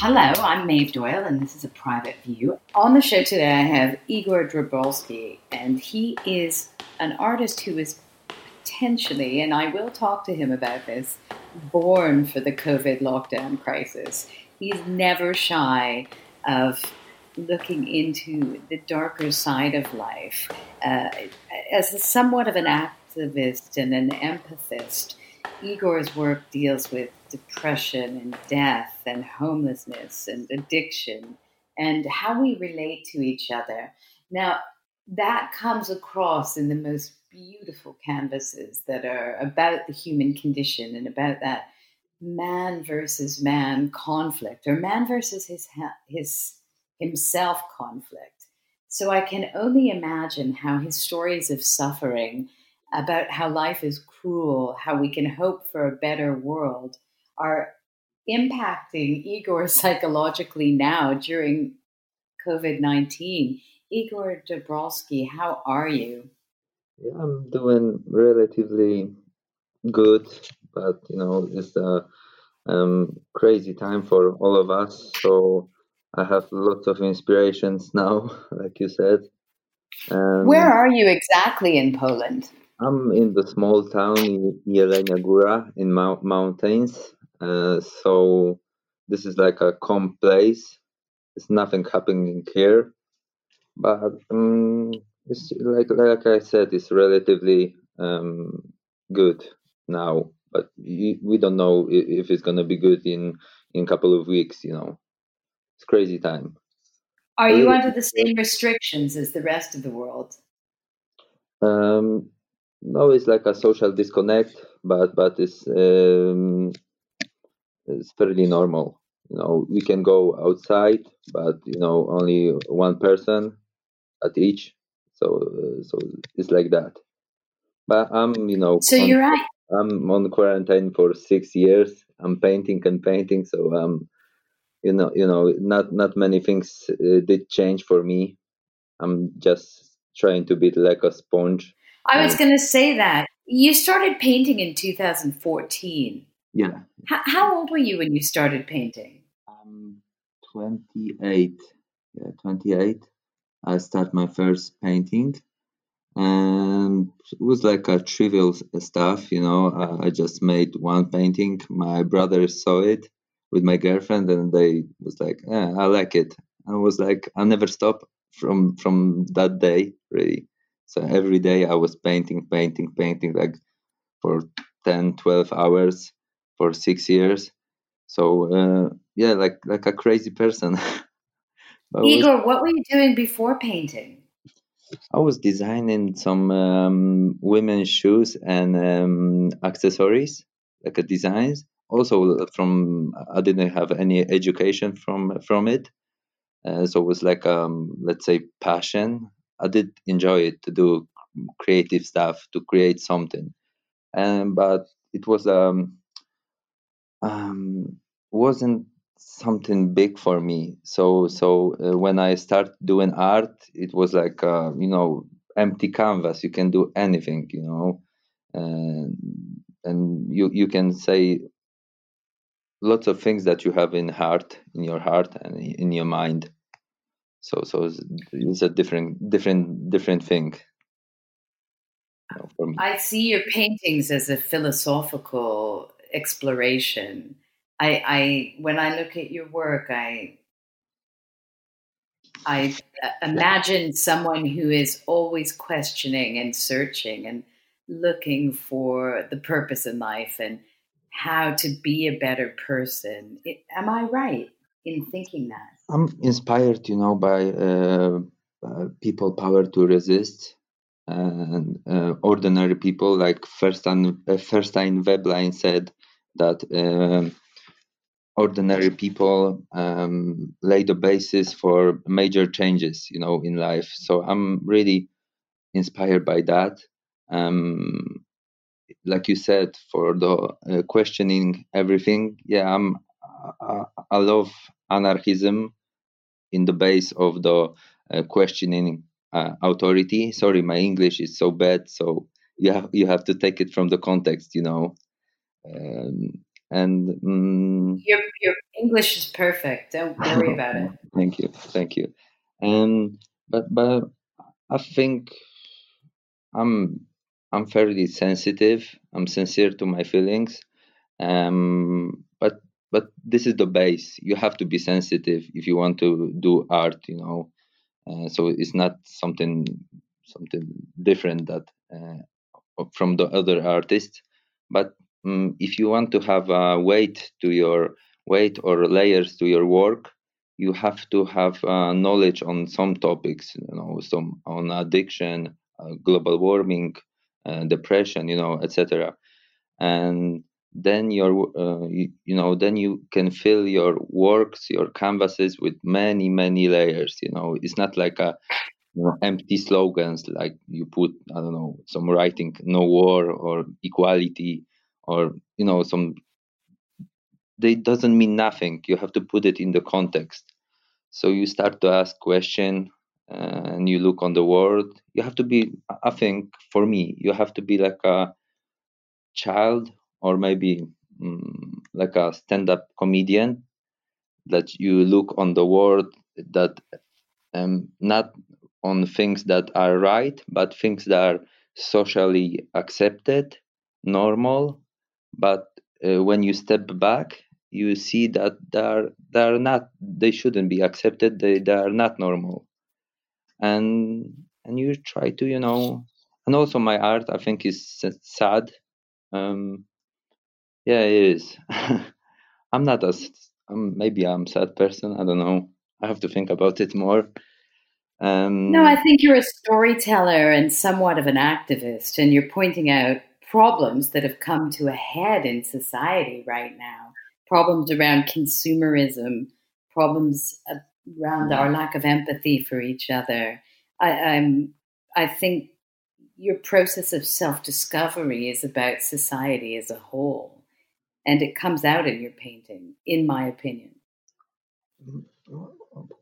Hello, I'm Maeve Doyle, and this is a private view. On the show today, I have Igor Dobrowolski, and he is an artist who is potentially, and I will talk to him about this, born for the COVID lockdown crisis. He's never shy of looking into the darker side of life. Uh, as somewhat of an activist and an empathist, Igor's work deals with depression and death and homelessness and addiction and how we relate to each other. Now, that comes across in the most beautiful canvases that are about the human condition and about that man versus man conflict or man versus his his himself conflict. So I can only imagine how his stories of suffering about how life is cruel, how we can hope for a better world are impacting Igor psychologically now during COVID 19. Igor Dobrowolski, how are you? Yeah, I'm doing relatively good, but you know, it's a um, crazy time for all of us. So I have lots of inspirations now, like you said. Um, Where are you exactly in Poland? I'm in the small town in Jelenia Góra in mount- mountains. Uh, so this is like a calm place. There's nothing happening here, but um, it's like like I said, it's relatively um, good now. But we don't know if it's gonna be good in in a couple of weeks. You know, it's crazy time. Are you under the same restrictions as the rest of the world? Um, no, it's like a social disconnect, but but it's um, it's fairly normal. You know, we can go outside, but you know, only one person at each. So uh, so it's like that. But I'm, you know, so on, you're right. I'm on quarantine for six years. I'm painting and painting, so um, you know, you know, not not many things uh, did change for me. I'm just trying to be like a sponge. I was going to say that you started painting in 2014. Yeah. How, how old were you when you started painting? I'm 28. Yeah, 28. I started my first painting. And it was like a trivial stuff, you know. I, I just made one painting. My brother saw it with my girlfriend, and they was like, eh, "I like it." I was like, "I never stop from from that day, really." So every day I was painting, painting, painting, like for 10, 12 hours for six years. So uh, yeah, like like a crazy person. Igor, was, what were you doing before painting? I was designing some um, women's shoes and um, accessories, like a designs. Also, from I didn't have any education from from it, uh, so it was like um, let's say passion. I did enjoy it to do creative stuff to create something, and but it was um um, wasn't something big for me. So so uh, when I start doing art, it was like uh, you know empty canvas. You can do anything, you know, and and you you can say lots of things that you have in heart in your heart and in your mind. So so it's, a different different different thing. You know. I see your paintings as a philosophical exploration. I, I when I look at your work, I I imagine someone who is always questioning and searching and looking for the purpose in life and how to be a better person. It, am I right in thinking that? I'm inspired, you know, by uh, uh, people power to resist and uh, ordinary people like first time uh, first time Veblen said that um, ordinary people um, lay the basis for major changes, you know, in life. So I'm really inspired by that. Um, like you said, for the uh, questioning everything, yeah, I'm. I, I love anarchism in the base of the uh, questioning uh, authority. Sorry, my English is so bad, so you have you have to take it from the context, you know. Um, and mm, your your English is perfect. Don't worry about it. thank you, thank you. And but but I think I'm I'm fairly sensitive. I'm sincere to my feelings. Um, but but this is the base. You have to be sensitive if you want to do art. You know, uh, so it's not something something different that uh, from the other artists. But um, if you want to have a weight to your weight or layers to your work, you have to have uh, knowledge on some topics. You know, some on addiction, uh, global warming, uh, depression. You know, etc. And then your uh, you, you, know then you can fill your works your canvases with many many layers you know it's not like a empty slogans like you put i don't know some writing no war or equality or you know some they doesn't mean nothing. You have to put it in the context. So you start to ask question and you look on the world. You have to be i think for me you have to be like a child or maybe um, like a stand-up comedian that you look on the world that um, not on things that are right but things that are socially accepted normal but uh, when you step back you see that they're they're not they shouldn't be accepted they, they are not normal and and you try to you know and also my art i think is sad um yeah, it is. I'm not as I'm maybe I'm sad person. I don't know. I have to think about it more. Um, no, I think you're a storyteller and somewhat of an activist, and you're pointing out problems that have come to a head in society right now. Problems around consumerism, problems around our lack of empathy for each other. I, I'm. I think your process of self discovery is about society as a whole and it comes out in your painting, in my opinion.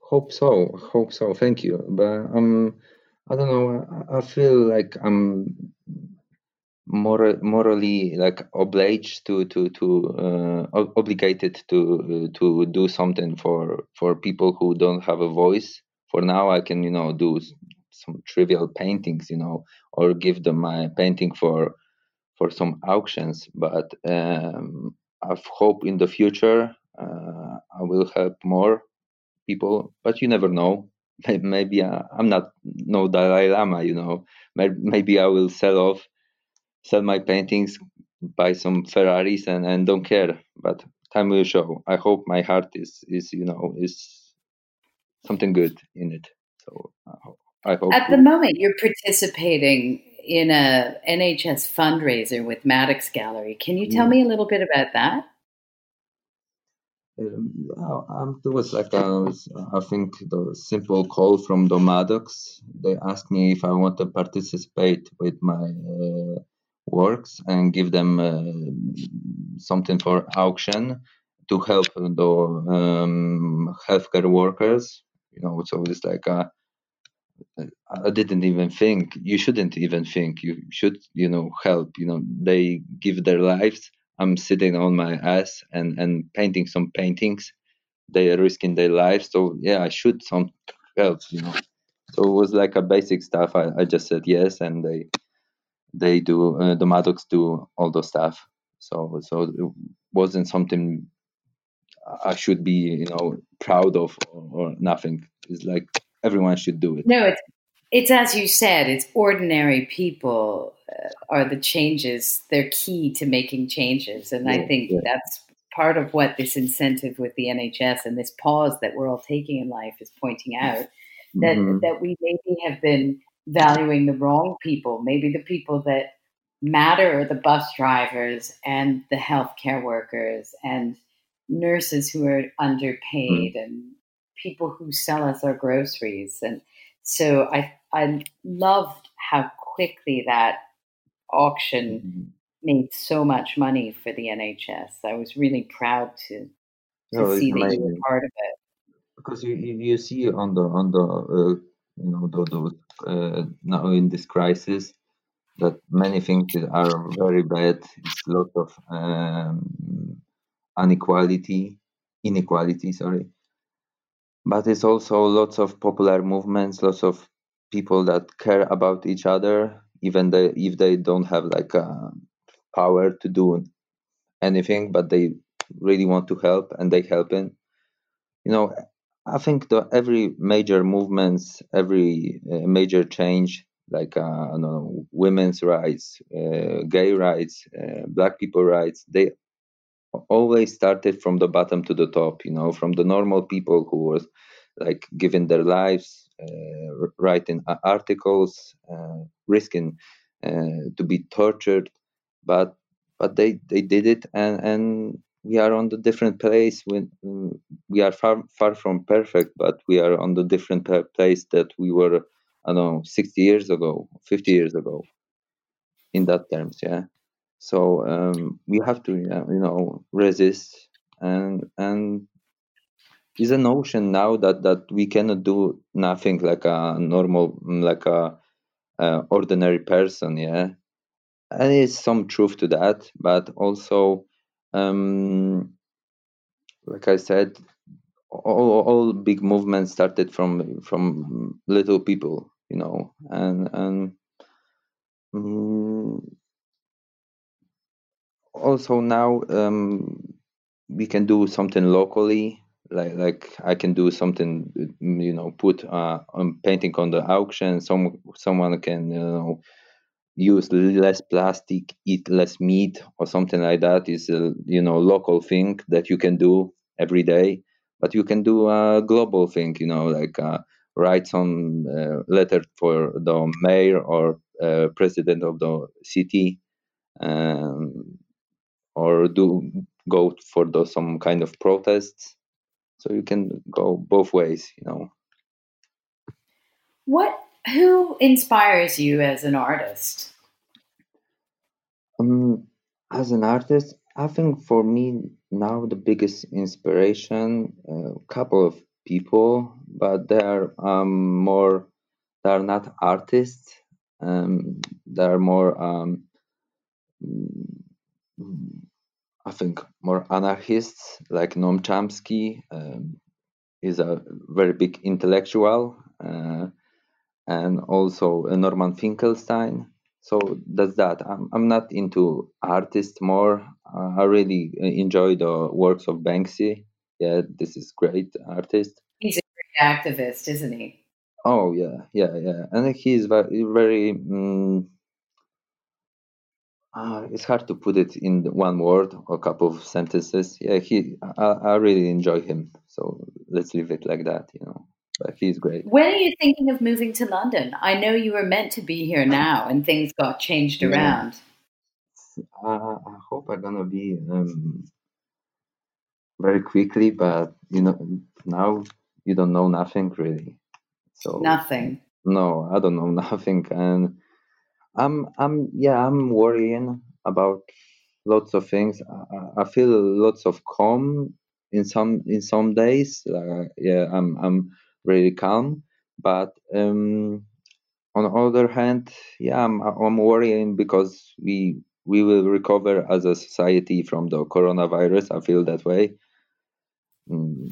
Hope so. Hope so. Thank you. But um, I don't know. I, I feel like I'm more morally like obliged to to to uh, obligated to uh, to do something for for people who don't have a voice. For now, I can you know do some trivial paintings, you know, or give them my painting for for some auctions, but um, I hope in the future uh, I will help more people. But you never know. Maybe I, am not no Dalai Lama, you know. Maybe I will sell off, sell my paintings, buy some Ferraris, and, and don't care. But time will show. I hope my heart is is you know is something good in it. So I hope. At the moment, you're participating in a NHS fundraiser with Maddox Gallery. Can you tell yeah. me a little bit about that? Um, um, there was like a, I think the simple call from the Maddox. They asked me if I want to participate with my uh, works and give them uh, something for auction to help the um, healthcare workers. You know, so it's like a I didn't even think you shouldn't even think you should you know help you know they give their lives. I'm sitting on my ass and and painting some paintings. They are risking their lives so yeah I should some help you know. So it was like a basic stuff. I, I just said yes and they they do uh, the Maddox do all the stuff so so it wasn't something I should be you know proud of or, or nothing it's like everyone should do it. No, it's it's as you said. It's ordinary people uh, are the changes. They're key to making changes, and yeah, I think yeah. that's part of what this incentive with the NHS and this pause that we're all taking in life is pointing out that mm-hmm. that we maybe have been valuing the wrong people. Maybe the people that matter are the bus drivers and the healthcare workers and nurses who are underpaid mm-hmm. and people who sell us our groceries. And so I I loved how quickly that auction mm-hmm. made so much money for the NHS. I was really proud to to no, see that you were part of it. Because you, you, you see on the on the uh, you know the uh, now in this crisis that many things are very bad. It's a lot of um, inequality, inequality. Sorry, but it's also lots of popular movements, lots of people that care about each other, even if they don't have like a uh, power to do anything, but they really want to help and they help in. You know, I think the every major movements, every uh, major change, like uh, I know, women's rights, uh, gay rights, uh, black people rights, they always started from the bottom to the top. You know, from the normal people who was like giving their lives, uh, writing articles, uh, risking to be tortured, but but they they did it and and we are on the different place when we are far far from perfect but we are on the different place that we were i don't know 60 years ago 50 years ago in that terms yeah. So um, we have to you know resist and and is a notion now that that we cannot do nothing like a normal like a ordinary person yeah. And it's some truth to that but also um, like I said, all, all big movements started from from little people, you know, and and um, also now um, we can do something locally. Like like I can do something, you know, put uh, um, painting on the auction. Some someone can you know use less plastic, eat less meat, or something like that is a you know local thing that you can do every day. But you can do a global thing, you know, like uh, write some uh, letter for the mayor or uh, president of the city, um, or do go for the, some kind of protests. So you can go both ways, you know. What who inspires you as an artist? Um, as an artist, I think for me now the biggest inspiration, a uh, couple of people, but they are um, more, they are not artists. Um, they are more, um, I think, more anarchists, like Noam Chomsky. Um, is a very big intellectual. Uh, and also Norman Finkelstein. So that's that. I'm, I'm not into artists more. Uh, I really enjoy the works of Banksy. Yeah, this is great artist. He's a great activist, isn't he? Oh yeah, yeah, yeah, and he's very, very. Um, uh, it's hard to put it in one word or a couple of sentences. Yeah, he. I, I really enjoy him. So let's leave it like that. You know but he's great. When are you thinking of moving to London? I know you were meant to be here now, and things got changed yeah. around. Uh, I hope I'm gonna be um, very quickly, but you know now you don't know nothing really. So nothing. No, I don't know nothing, and I'm I'm yeah I'm worrying about lots of things. I, I feel lots of calm in some in some days. Uh, yeah, I'm I'm really calm. But um, on the other hand, yeah, I'm, I'm worrying because we we will recover as a society from the coronavirus. I feel that way. Mm,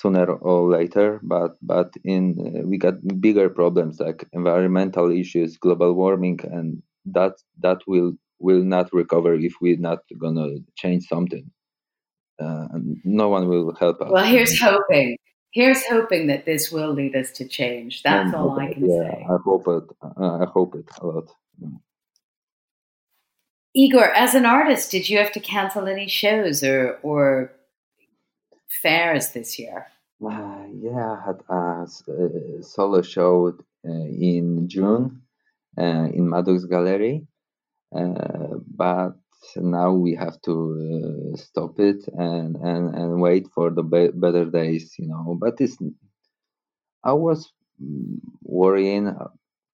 sooner or later. But but in uh, we got bigger problems like environmental issues, global warming, and that that will will not recover if we're not gonna change something. Uh, no one will help us. Well, here's hoping here's hoping that this will lead us to change. That's all I can yeah, say. I hope it. I hope it a lot. Igor, as an artist, did you have to cancel any shows or or fairs this year? Uh, yeah, I had a, a solo show uh, in June uh, in Maddox Gallery, uh, but now we have to uh, stop it and, and, and wait for the be- better days, you know. But it's, I was mm, worrying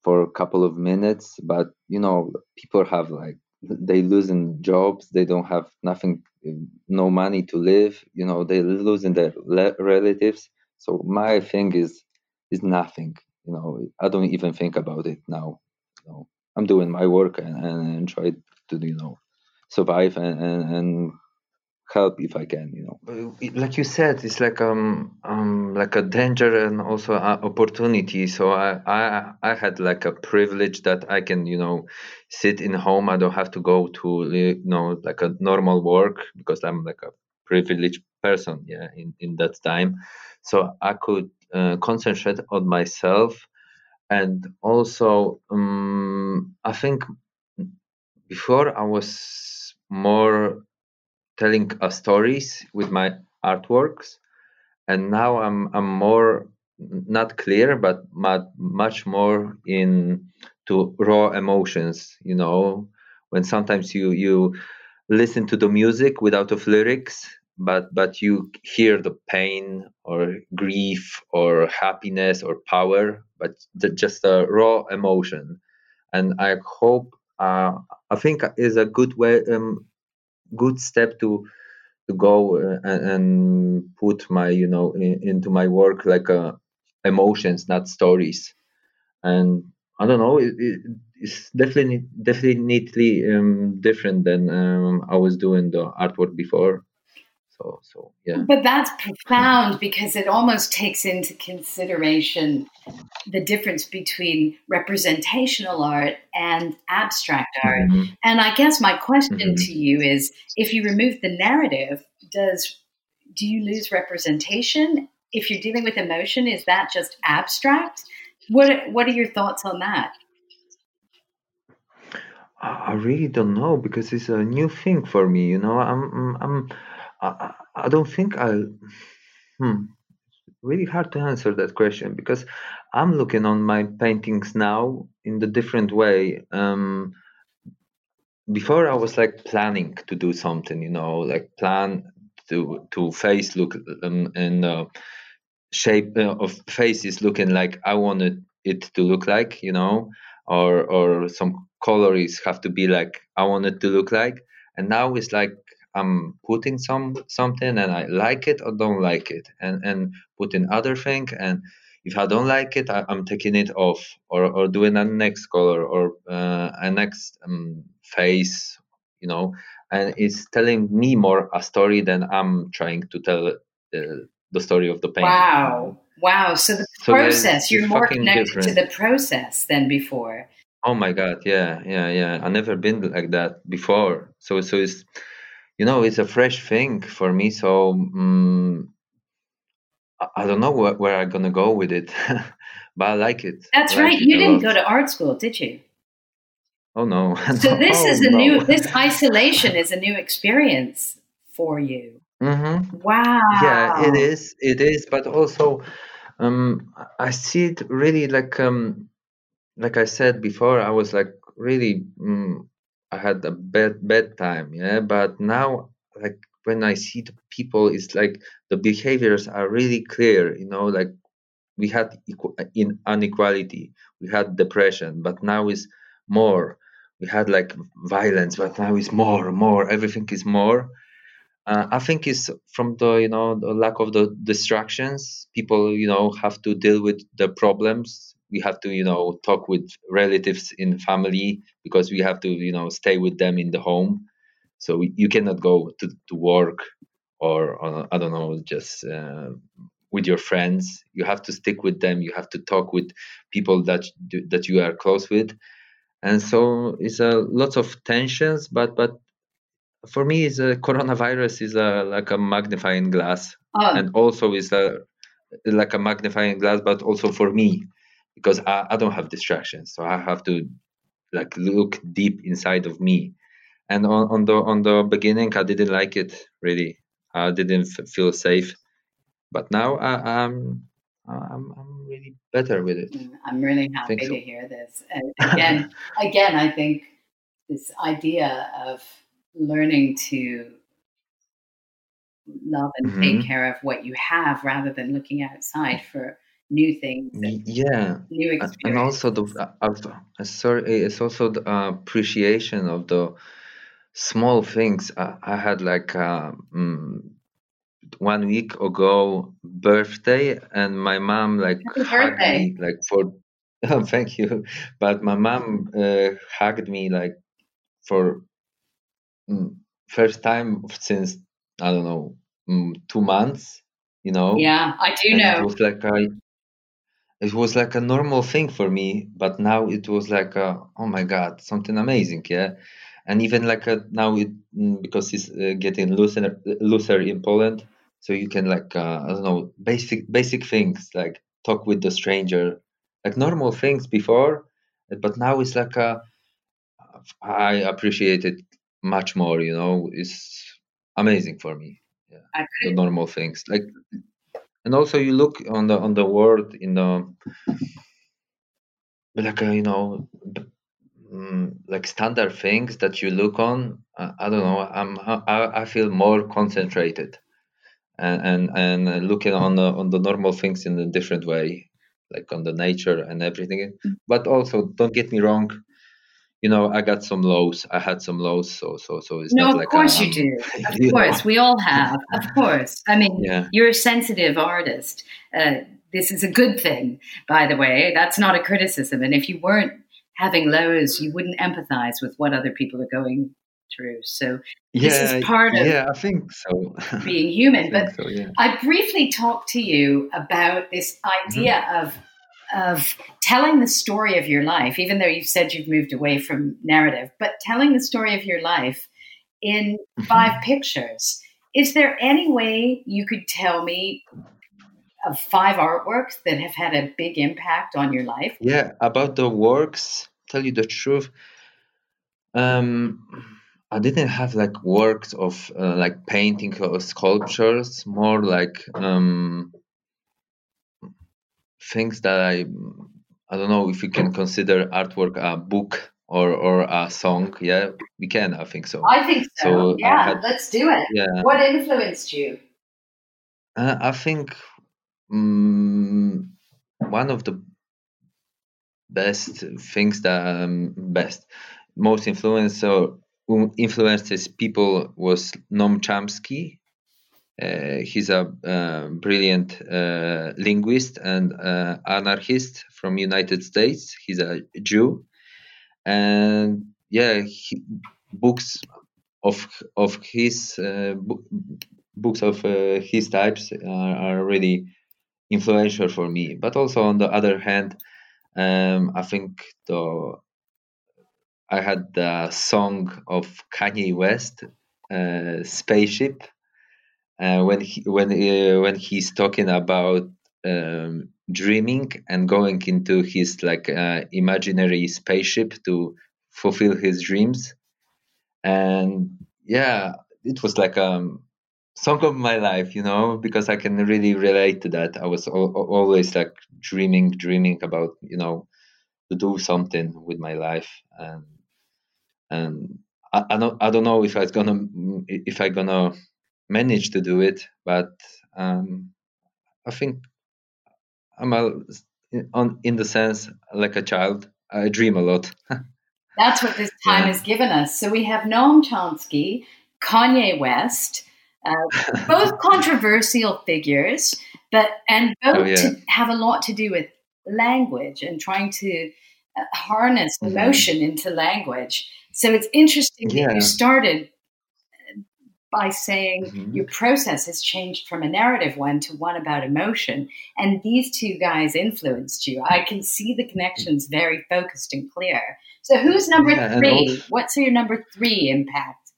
for a couple of minutes, but you know, people have like they losing jobs, they don't have nothing, no money to live, you know, they losing their le- relatives. So my thing is is nothing, you know. I don't even think about it now. You know, I'm doing my work and, and enjoy to you know survive and, and, and help if I can, you know. Uh, like you said, it's like um um like a danger and also an opportunity. So I I I had like a privilege that I can you know sit in home. I don't have to go to you know like a normal work because I'm like a privileged person. Yeah, in in that time, so I could uh, concentrate on myself, and also um I think before I was more telling uh, stories with my artworks. And now i'm i'm more not clear but much more in to raw emotions you know? When sometimes you you listen to the music without of lyrics but but you hear the pain or grief or happiness or power but just a raw emotion. And i hope uh, i think is a good way um, good step to to go uh, and, put my you know in, into my work like uh, emotions not stories. And i don't know it, it's definitely definitely um, different than um, i was doing the artwork before so so yeah but that's profound because it almost takes into consideration the difference between representational art and abstract art mm-hmm. and i guess my question mm-hmm. to you is if you remove the narrative does do you lose representation if you're dealing with emotion is that just abstract what what are your thoughts on that I really don't know because it's a new thing for me. You know, I'm I'm I, I don't think I'll. Hmm, really hard to answer that question because I'm looking on my paintings now in the different way. Um, before I was like planning to do something, you know, like plan to to face look um, and uh, shape uh, of faces looking like I wanted it to look like, you know, or or some colors have to be like I wanted to look like. And now it's like I'm putting some something and I like it or don't like it, and and putting other thing. And if I don't like it, I, am taking it off or or doing a next color or uh, a next um, face, you know. And it's telling me more a story than I'm trying to tell the, the story of the painting. Wow. Wow. So the so process, you're more connected different. to the process than before. Oh my God. Yeah. Yeah. Yeah. i never been like that before. So, so it's, you know it's a fresh thing for me so um, I, don't know where, where i'm gonna go with it but i like it. That's like right you didn't go to art school did you? Oh no. So this oh, is a no. new this isolation is a new experience for you. Mm-hmm. wow yeah it is it is but also um, i see it really like um, like i said before i was like really um, I had a bad bad time, yeah. But now, like when I see the people, it's like the behaviors are really clear. You know, like we had in inequality, we had depression, but now is more. We had like violence, but now is more, more. Everything is more. Uh, I think it's from the you know the lack of the distractions. People you know have to deal with the problems we have to you know talk with relatives in family because we have to you know stay with them in the home. So you cannot go to, to work or uh, i don't know just uh, with your friends. You have to stick with them. You have to talk with people that that you are close with. And so it's a lots of tensions but but for me is a coronavirus is a like a magnifying glass. Oh. and also is a like a magnifying glass but also for me because I, I don't have distractions so i have to like look deep inside of me. And on, on the on the beginning i didn't like it really. I didn't f- feel safe. But now I, am I'm, I'm i'm really better with it. Mm, i'm really happy so. to hear this. And again again i think this idea of learning to love and mm-hmm. take care of what you have rather than looking outside for new things yeah new experiences. and also the uh, uh, sorry it's also the uh, appreciation of the small things i, I had like uh, mm, one week ago birthday and my mom like hugged me like for oh, thank you but my mom uh, hugged me like for mm, first time since I don't know mm, two months. You know. Yeah, I do and know. It was like I, it was like a normal thing for me, but now it was like a, oh my god, something amazing, yeah. And even like a, now it mm, because it's uh, getting looser looser in Poland, so you can like uh, I don't know basic basic things like talk with the stranger, like normal things before, but now it's like a I appreciate it much more. You know, it's amazing for me. Yeah, the normal things like, and also you look on the on the world in the like uh, you know mm, like standard things that you look on. Uh, I don't know. I'm I, I feel more concentrated and and and looking on the on the normal things in a different way like on the nature and everything mm. but also don't get me wrong you know i got some lows i had some lows so so so it's no not of like course you do of course know. we all have of course i mean yeah. you're a sensitive artist uh, this is a good thing by the way that's not a criticism and if you weren't having lows you wouldn't empathize with what other people are going through. So yeah, this is part of yeah, I think so. being human. I but so, yeah. I briefly talked to you about this idea mm-hmm. of of telling the story of your life, even though you've said you've moved away from narrative, but telling the story of your life in mm-hmm. five pictures. Is there any way you could tell me of five artworks that have had a big impact on your life? Yeah, about the works, tell you the truth. Um, I didn't have like works of uh, like painting or sculptures, more like um, things that I I don't know if you can consider artwork a book or or a song. Yeah, we can. I think so. I think so. so yeah, had, let's do it. Yeah. What influenced you? Uh, I think um, one of the best things that um, best most influential who influenced people was Noam Chomsky. Uh, he's a uh, brilliant uh, linguist and uh, anarchist from United States. He's a Jew, and yeah, he, books of of his books of his types are, are, really influential for me. But also on the other hand, um, I think the I had the song of Kanye West, uh, "Spaceship," uh, when he when uh, when he's talking about um, dreaming and going into his like uh, imaginary spaceship to fulfill his dreams, and yeah, it was like um, song of my life, you know, because I can really relate to that. I was al- always like dreaming, dreaming about you know to do something with my life and and I, I don't I don't know if I'm gonna if I'm gonna manage to do it, but um, I think I'm a, on in the sense like a child. I dream a lot. That's what this time yeah. has given us. So we have Noam Chomsky, Kanye West, uh, both controversial figures, but and both oh, yeah. have a lot to do with language and trying to uh, harness mm-hmm. emotion into language. So it's interesting yeah. that you started by saying mm-hmm. your process has changed from a narrative one to one about emotion. And these two guys influenced you. I can see the connections very focused and clear. So who's number yeah, three? Also, What's your number three impact?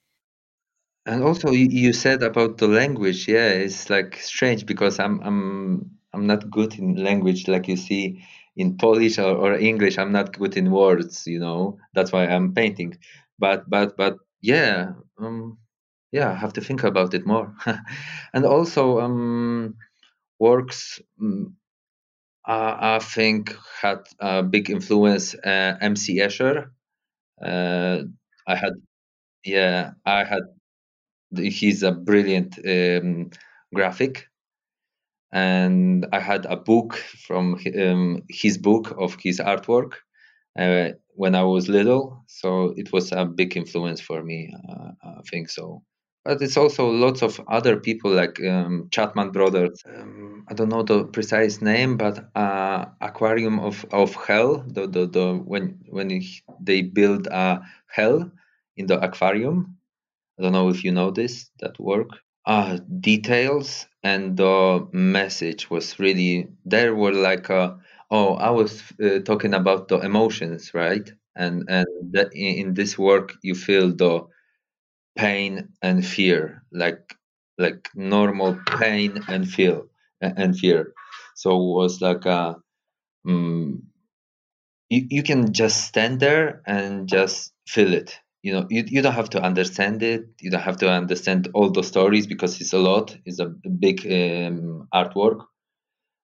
And also you said about the language, yeah, it's like strange because I'm I'm I'm not good in language like you see in Polish or, or English, I'm not good in words, you know. That's why I'm painting. But but but yeah, um, yeah, I have to think about it more. and also, um, works I, I, think had a big influence. Uh, MC Escher. Uh, I had, yeah, I had. He's a brilliant um, graphic and I had a book from um, his book of his artwork uh, when I was little. So it was a big influence for me. Uh, I think so. But it's also lots of other people like um, Chapman Brothers. Um, I don't know the precise name, but uh, Aquarium of, of Hell. The, the, the when when they build a hell in the aquarium. I don't know if you know this that work uh, details and the message was really there were like uh, oh i was uh, talking about the emotions right and and in, in this work you feel the pain and fear like like normal pain and feel and fear. So it was like a um, you, you can just stand there and just feel it. You know you, you don't have to understand it. You don't have to understand all the stories because it's a lot. It's a big um, artwork.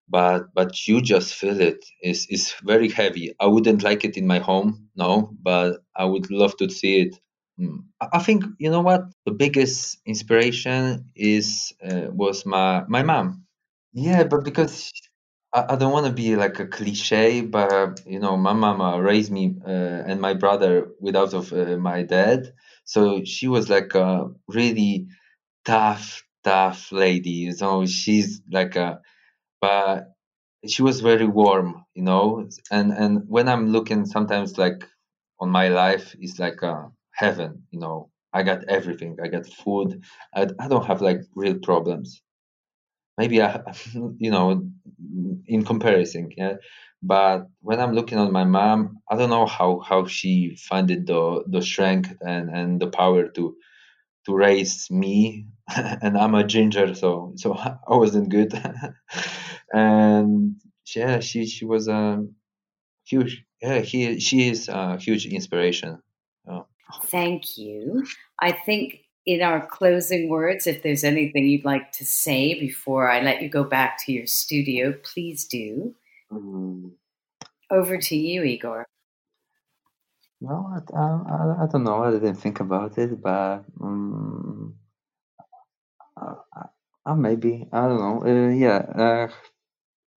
But but you just feel it. It's, it's very heavy. I wouldn't like it in my home no but i would love to see it mm. i think you know what the biggest inspiration is uh, was my my mom yeah but because I, I don't want to be like a cliche, but you know, my mama raised me uh, and my brother without of uh, my dad, so she was like a really tough, tough lady. So she's like a, but she was very warm, you know. And and when I'm looking, sometimes like on my life, it's like a heaven, you know. I got everything. I got food. I, I don't have like real problems maybe I, you know, in comparison, yeah. But when I'm looking at my mom, I don't know how how she finded the the strength and and the power to to raise me, and I'm a ginger, so so I wasn't good, and yeah, she she was a huge yeah he she is a huge inspiration. Thank you. I think in our closing words, if there's anything you'd like to say before I let you go back to your studio, please do. Mm. Over to you, Igor. No, I, I, I, don't know. I didn't think about it, but um, uh, maybe I don't know. Uh, yeah, uh,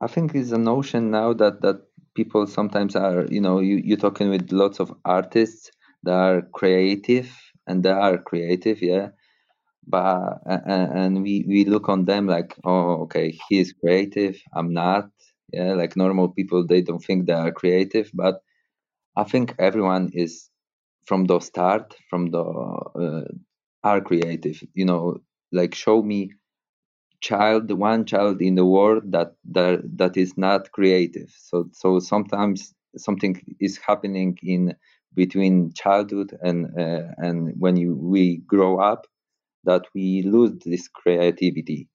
I think it's a notion now that that people sometimes are. You know, you you're talking with lots of artists that are creative and they are creative yeah. But and we we look on them like oh okay he's creative i'm not yeah. Like normal people they don't think they are creative but i think everyone is from the start from the uh, are creative you know. Like show me child one child in the world that that that is not creative. So so sometimes something is happening in between childhood and uh, and when you, we grow up that we lose this creativity.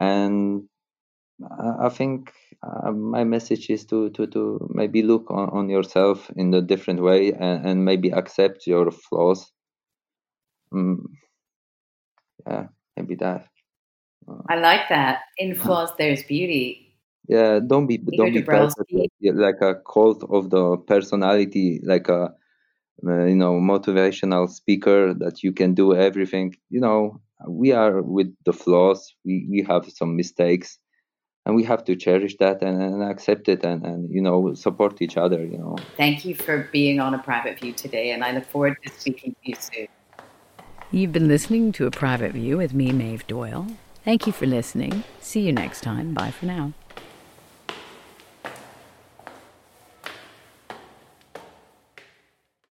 And i think uh, my message is to, to, to maybe look on, on yourself in a different way and, and maybe accept your flaws. Mm, yeah maybe that. Uh, i like that. In flaws there's beauty yeah don't be don't be perfect, like a cult of the personality like a uh, you know motivational speaker that you can do everything. You know we are with the flaws. We we have some mistakes and we have to cherish that and, and accept it and, and you know support each other you know. Thank you for being on a private view today and i look forward to speaking to you soon. You've been listening to a private view with me maeve doyle. Thank you for listening. See you next time. Bye for now